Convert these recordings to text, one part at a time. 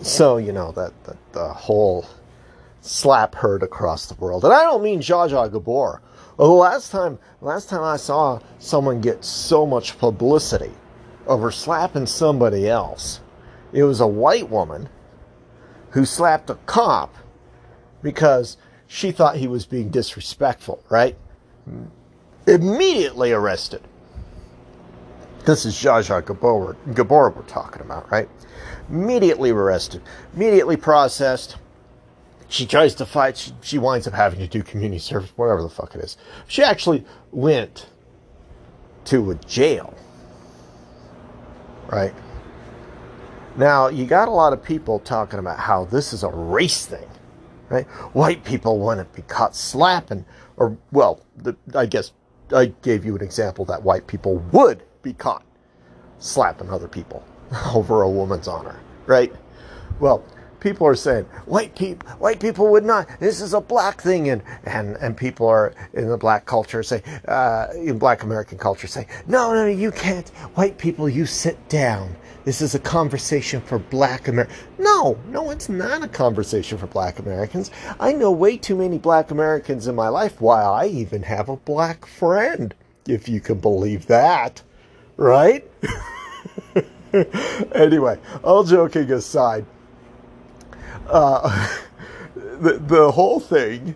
So, you know, that, the whole slap heard across the world. And I don't mean Zsa Zsa Gabor. Well, the last time, last time I saw someone get so much publicity over slapping somebody else, it was a white woman who slapped a cop because she thought he was being disrespectful, right? Immediately arrested. This is Zsa Zsa Gabor, Gabor we're talking about, right? Immediately arrested, immediately processed. She tries to fight. She, she winds up having to do community service, whatever the fuck it is. She actually went to a jail, right? Now, you got a lot of people talking about how this is a race thing, right? White people wouldn't be caught slapping, or, well, the, I guess I gave you an example that white people would be caught slapping other people over a woman's honor, right? Well, people are saying white people white people would not this is a black thing and and and people are in the black culture say uh, in black american culture say no no you can't white people you sit down this is a conversation for black Americans. No, no, it's not a conversation for black Americans. I know way too many black Americans in my life. Why, I even have a black friend, if you can believe that right? anyway, all joking aside, uh, the, the whole thing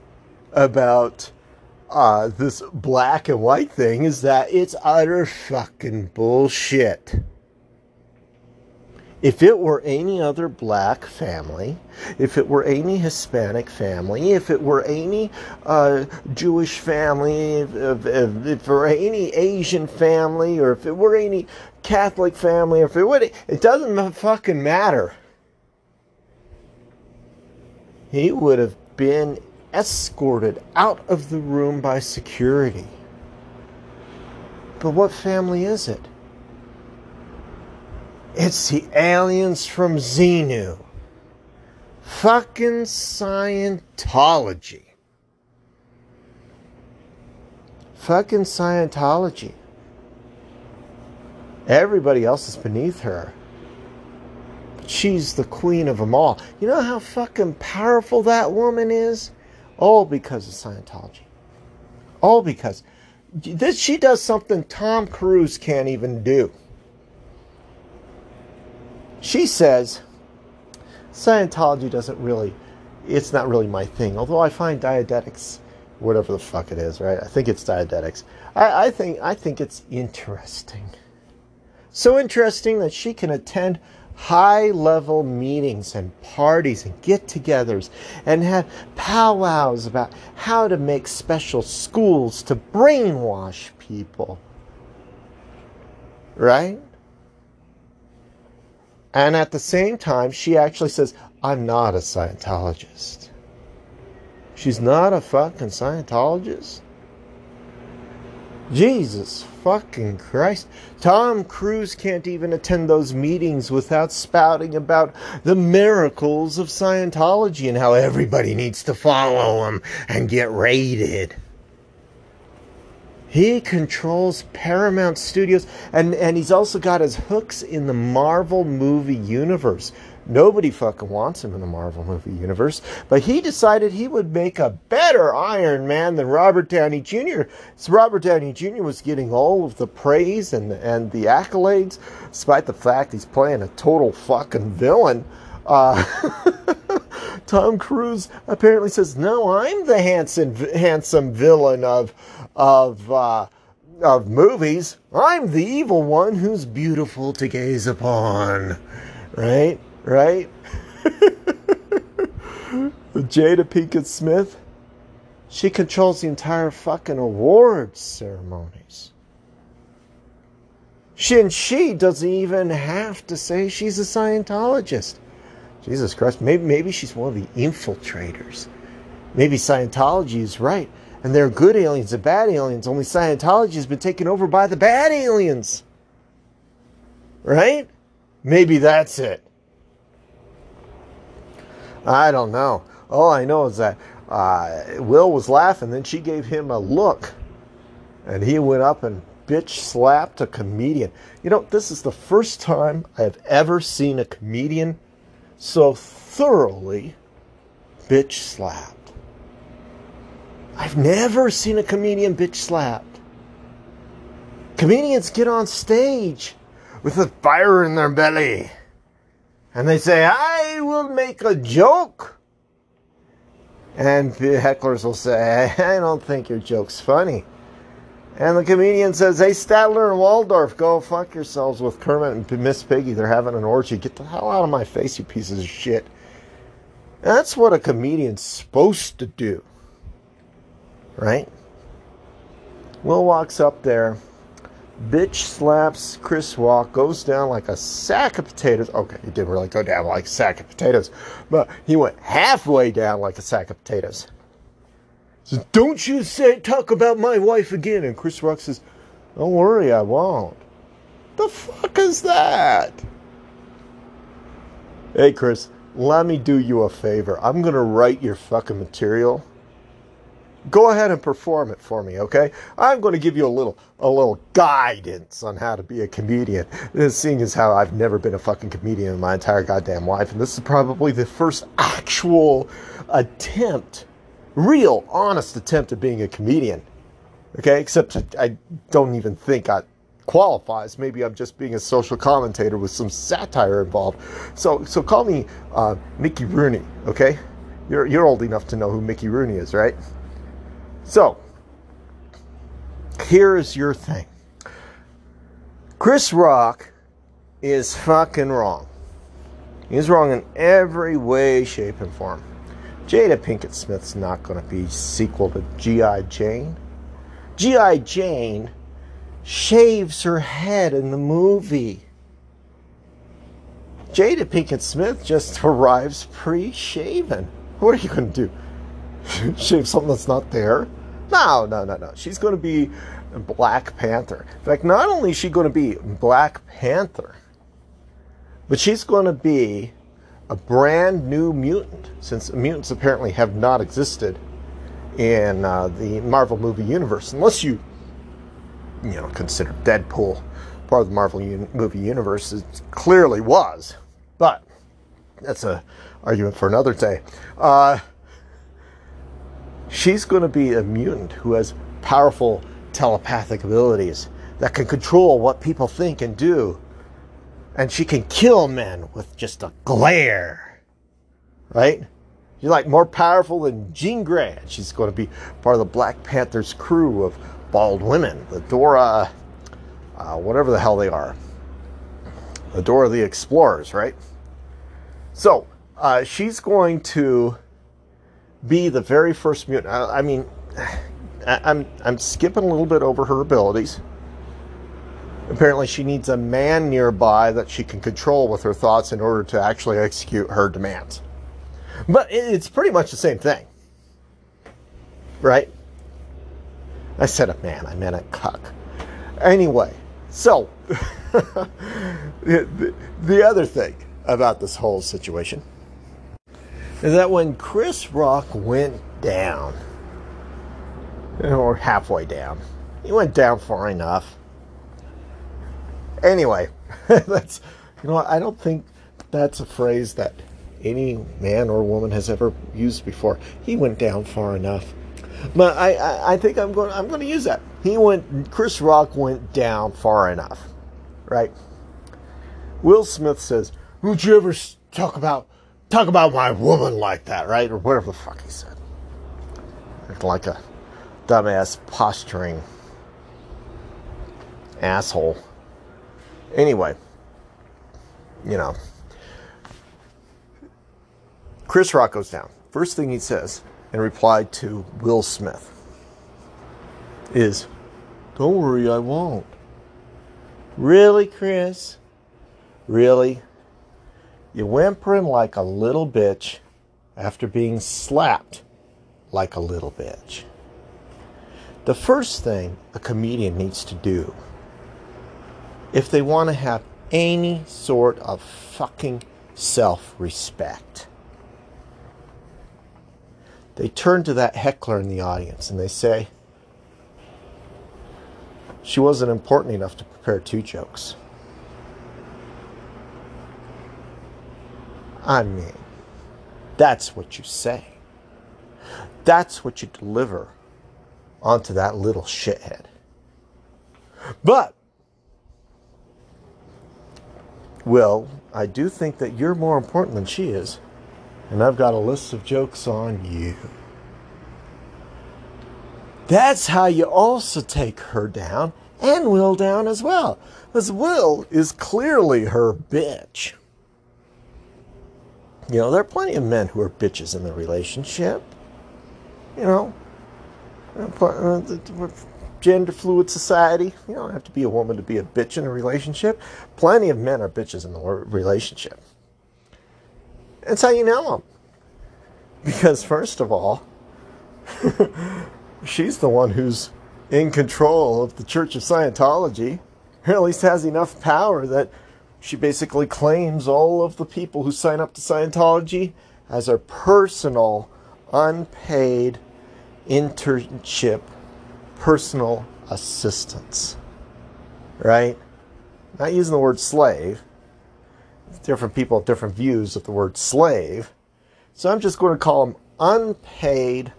about uh, this black and white thing is that it's utter fucking bullshit. If it were any other black family, if it were any Hispanic family, if it were any uh, Jewish family, if, if, if, it were any Asian family, or if it were any Catholic family, or if it would, it doesn't fucking matter. He would have been escorted out of the room by security. But what family is it? It's the aliens from Xenu. Fucking Scientology. Fucking Scientology. Everybody else is beneath her. She's the queen of them all. You know how fucking powerful that woman is? All because of Scientology. All because this she does something Tom Cruise can't even do. She says Scientology doesn't really, it's not really my thing. Although I find Dianetics, whatever the fuck it is, right? I think it's Dianetics. I, I think I think it's interesting. So interesting that she can attend high level meetings and parties and get togethers and have powwows about how to make special schools to brainwash people. Right? And at the same time, she actually says, I'm not a Scientologist. She's not a fucking Scientologist? Jesus fucking Christ. Tom Cruise can't even attend those meetings without spouting about the miracles of Scientology and how everybody needs to follow him and get raided. He controls Paramount Studios, and, and he's also got his hooks in the Marvel movie universe. Nobody fucking wants him in the Marvel movie universe, but he decided he would make a better Iron Man than Robert Downey Jr. So Robert Downey Jr. was getting all of the praise and, and the accolades, despite the fact he's playing a total fucking villain. Uh, Tom Cruise apparently says, "No, I'm the handsome, handsome villain of of uh, of movies. I'm the evil one who's beautiful to gaze upon." Right, right. Jada Pinkett Smith, she controls the entire fucking awards ceremonies. She and she doesn't even have to say she's a Scientologist. Jesus Christ, maybe, maybe she's one of the infiltrators. Maybe Scientology is right, and there are good aliens and bad aliens, only Scientology has been taken over by the bad aliens. Right? Maybe that's it. I don't know. All I know is that uh, Will was laughing, then she gave him a look, and he went up and bitch slapped a comedian. You know, this is the first time I have ever seen a comedian so thoroughly bitch slapped. I've never seen a comedian bitch slapped. Comedians get on stage with a fire in their belly and they say, I will make a joke. And the hecklers will say, I don't think your joke's funny. And the comedian says, Hey, Statler and Waldorf, go fuck yourselves with Kermit and Miss Piggy. They're having an orgy. Get the hell out of my face, you pieces of shit. That's what a comedian's supposed to do. Right? Will walks up there, bitch slaps Chris Rock, goes down like a sack of potatoes. Okay, he didn't really go down like a sack of potatoes, but he went halfway down like a sack of potatoes. Says, Don't you say talk about my wife again. And Chris Rock says, Don't worry, I won't. The fuck is that? Hey Chris, let me do you a favor. I'm gonna write your fucking material. Go ahead and perform it for me, okay? I'm going to give you a little a little guidance on how to be a comedian. This seeing as how I've never been a fucking comedian in my entire goddamn life, and this is probably the first actual attempt, real, honest attempt at being a comedian. Okay, except I don't even think I qualifies. Maybe I'm just being a social commentator with some satire involved. So, so call me uh, Mickey Rooney. Okay, you're you're old enough to know who Mickey Rooney is, right? So, here's your thing. Chris Rock is fucking wrong. He's wrong in every way, shape, and form. Jada Pinkett Smith's not going to be sequel to G.I. Jane. G.I. Jane shaves her head in the movie. Jada Pinkett Smith just arrives pre shaven. What are you going to do? Shave something that's not there? No, no, no, no. She's going to be Black Panther. In fact, not only is she going to be Black Panther, but she's going to be a brand new mutant, since mutants apparently have not existed in uh, the Marvel movie universe, unless you, you know, consider Deadpool part of the Marvel un- movie universe. It clearly was, but that's a argument for another day. Uh, she's going to be a mutant who has powerful telepathic abilities that can control what people think and do. And she can kill men with just a glare. Right? She's like more powerful than Jean Grey. She's going to be part of the Black Panther's crew of bald women, the Dora, uh, whatever the hell they are. The Dora the Explorers, right? So, uh, she's going to be the very first mutant. I, I mean, I, I'm I'm skipping a little bit over her abilities. Apparently, she needs a man nearby that she can control with her thoughts in order to actually execute her demands. But it's pretty much the same thing, right? I said a man, I meant a cuck. Anyway, so the, the other thing about this whole situation is that when Chris Rock went down, or halfway down, he went down far enough. Anyway, that's you know I don't think that's a phrase that any man or woman has ever used before. He went down far enough. But I, I, I think I'm going I'm going to use that. He went Chris Rock went down far enough. Right? Will Smith says, "Would you ever talk about talk about my woman like that, right? Or whatever the fuck he said. Like a dumbass posturing asshole. Anyway, you know, Chris Rock goes down. First thing he says in reply to Will Smith is, Don't worry, I won't. Really, Chris? Really? You whimpering like a little bitch after being slapped like a little bitch. The first thing a comedian needs to do, if they want to have any sort of fucking self respect, they turn to that heckler in the audience and they say, She wasn't important enough to prepare two jokes. I mean, that's what you say. That's what you deliver onto that little shithead. But, well, I do think that you're more important than she is. And I've got a list of jokes on you. That's how you also take her down and Will down as well. Because Will is clearly her bitch. You know, there are plenty of men who are bitches in the relationship. You know, uh, gender fluid society. You don't have to be a woman to be a bitch in a relationship. Plenty of men are bitches in the relationship. That's how you know them. Because, first of all, she's the one who's in control of the Church of Scientology, or at least has enough power that she basically claims all of the people who sign up to Scientology as her personal, unpaid internship, personal assistants. Right? Not using the word slave. Different people have different views of the word slave. So I'm just going to call them unpaid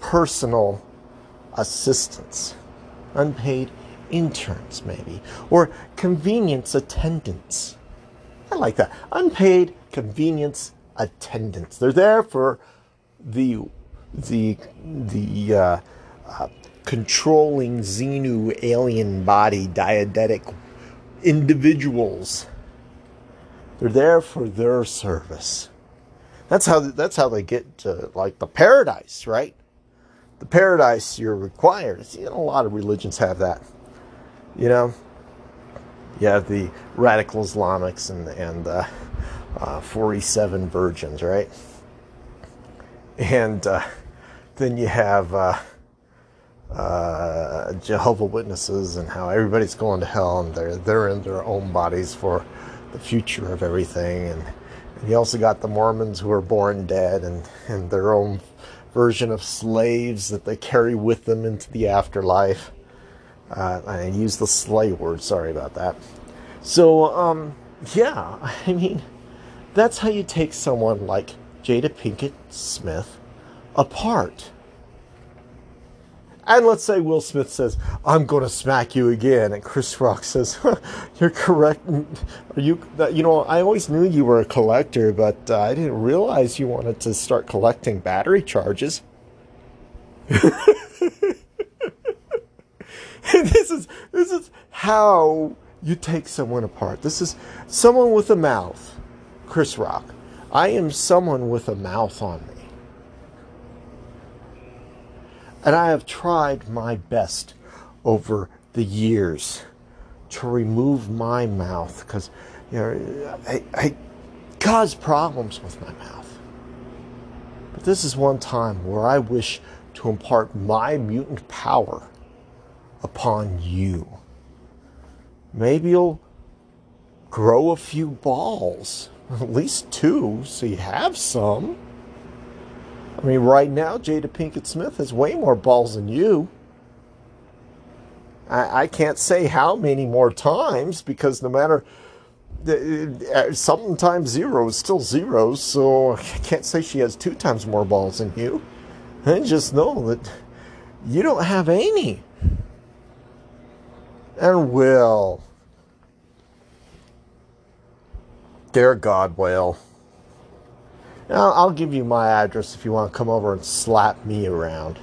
personal assistants. Unpaid interns, maybe, or convenience attendants. I like that. Unpaid convenience attendants. They're there for the the the uh, uh, controlling Xenu alien body diegetic individuals. They're there for their service. That's how that's how they get to like the paradise, right? The paradise you're required. See, a lot of religions have that. You know, you have the radical Islamics and and uh, uh, 47 virgins, right? And uh, then you have uh, Jehovah Witnesses and how everybody's going to hell and they're they're in their own bodies for the future of everything and, and you also got the Mormons who are born dead and, and their own version of slaves that they carry with them into the afterlife. Uh, I use the slay word. Sorry about that. So, um, yeah, I mean, that's how you take someone like Jada Pinkett Smith apart. And let's say Will Smith says, "I'm going to smack you again," and Chris Rock says, "You're correct. Are you? You know, I always knew you were a collector, but uh, I didn't realize you wanted to start collecting battery charges." this is this is how you take someone apart. This is someone with a mouth, Chris Rock. I am someone with a mouth on me. And I have tried my best over the years to remove my mouth because you know I, I cause problems with my mouth. But this is one time where I wish to impart my mutant power upon you. Maybe you'll grow a few balls, at least two, so you have some. I mean, right now, Jada Pinkett Smith has way more balls than you. I, I can't say how many more times because no matter uh, sometimes zero is still zero, so I can't say she has two times more balls than you. And just know that you don't have any. And will. Dear God, will. Now, I'll give you my address if you want to come over and slap me around.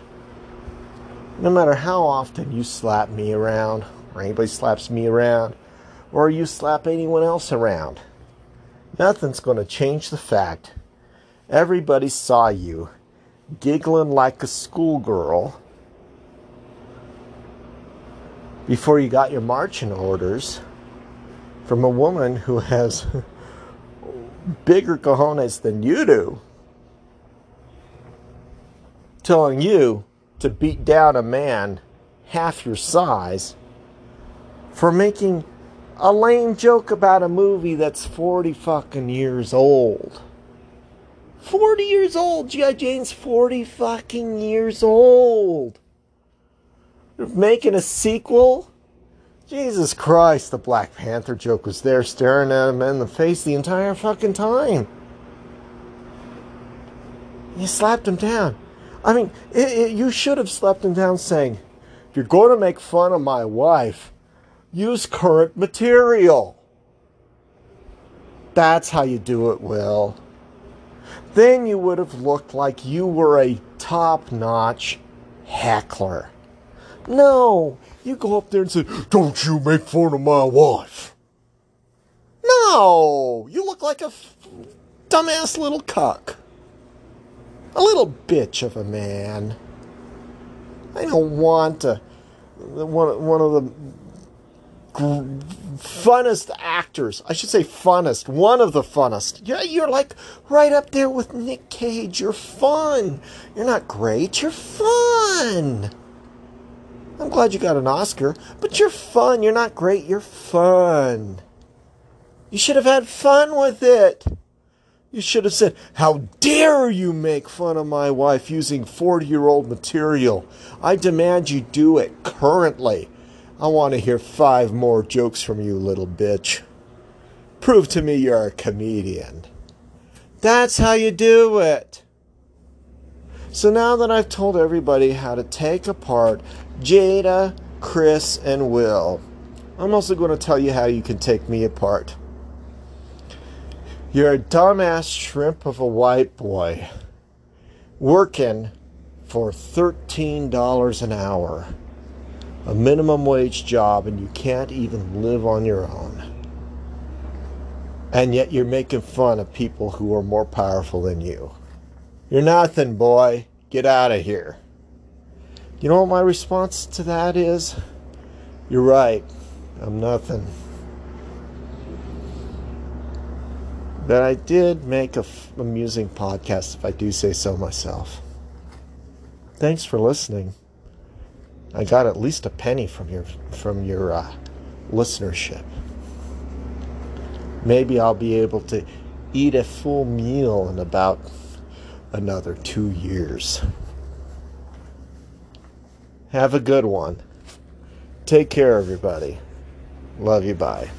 No matter how often you slap me around, or anybody slaps me around, or you slap anyone else around, nothing's going to change the fact everybody saw you giggling like a schoolgirl before you got your marching orders from a woman who has bigger cojones than you do telling you to beat down a man half your size for making a lame joke about a movie that's 40 fucking years old. 40 years old. G.I. Jane's 40 fucking years old. They're making a sequel Jesus Christ, the Black Panther joke was there staring at him in the face the entire fucking time. You slapped him down. I mean, it, it, you should have slapped him down saying, if you're going to make fun of my wife, use current material. That's how you do it, Will. Then you would have looked like you were a top notch heckler. No, you go up there and say, Don't you make fun of my wife. No, you look like a dumbass little cuck. A little bitch of a man. I don't want to. One, one of the funnest actors. I should say funnest. One of the funnest. Yeah, you're like right up there with Nick Cage. You're fun. You're not great. You're fun. I'm glad you got an Oscar, but you're fun. You're not great. You're fun. You should have had fun with it. You should have said, How dare you make fun of my wife using 40 year old material? I demand you do it currently. I want to hear five more jokes from you, little bitch. Prove to me you're a comedian. That's how you do it. So now that I've told everybody how to take apart Jada, Chris, and Will, I'm also going to tell you how you can take me apart. You're a dumbass shrimp of a white boy working for $13 an hour a minimum wage job and you can't even live on your own. And yet you're making fun of people who are more powerful than you. You're nothing, boy. Get out of here. You know what my response to that is? You're right. I'm nothing. But I did make a f- amusing podcast, if I do say so myself. Thanks for listening. I got at least a penny from your from your uh, listenership. Maybe I'll be able to eat a full meal in about another two years. Have a good one. Take care, everybody. Love you. Bye.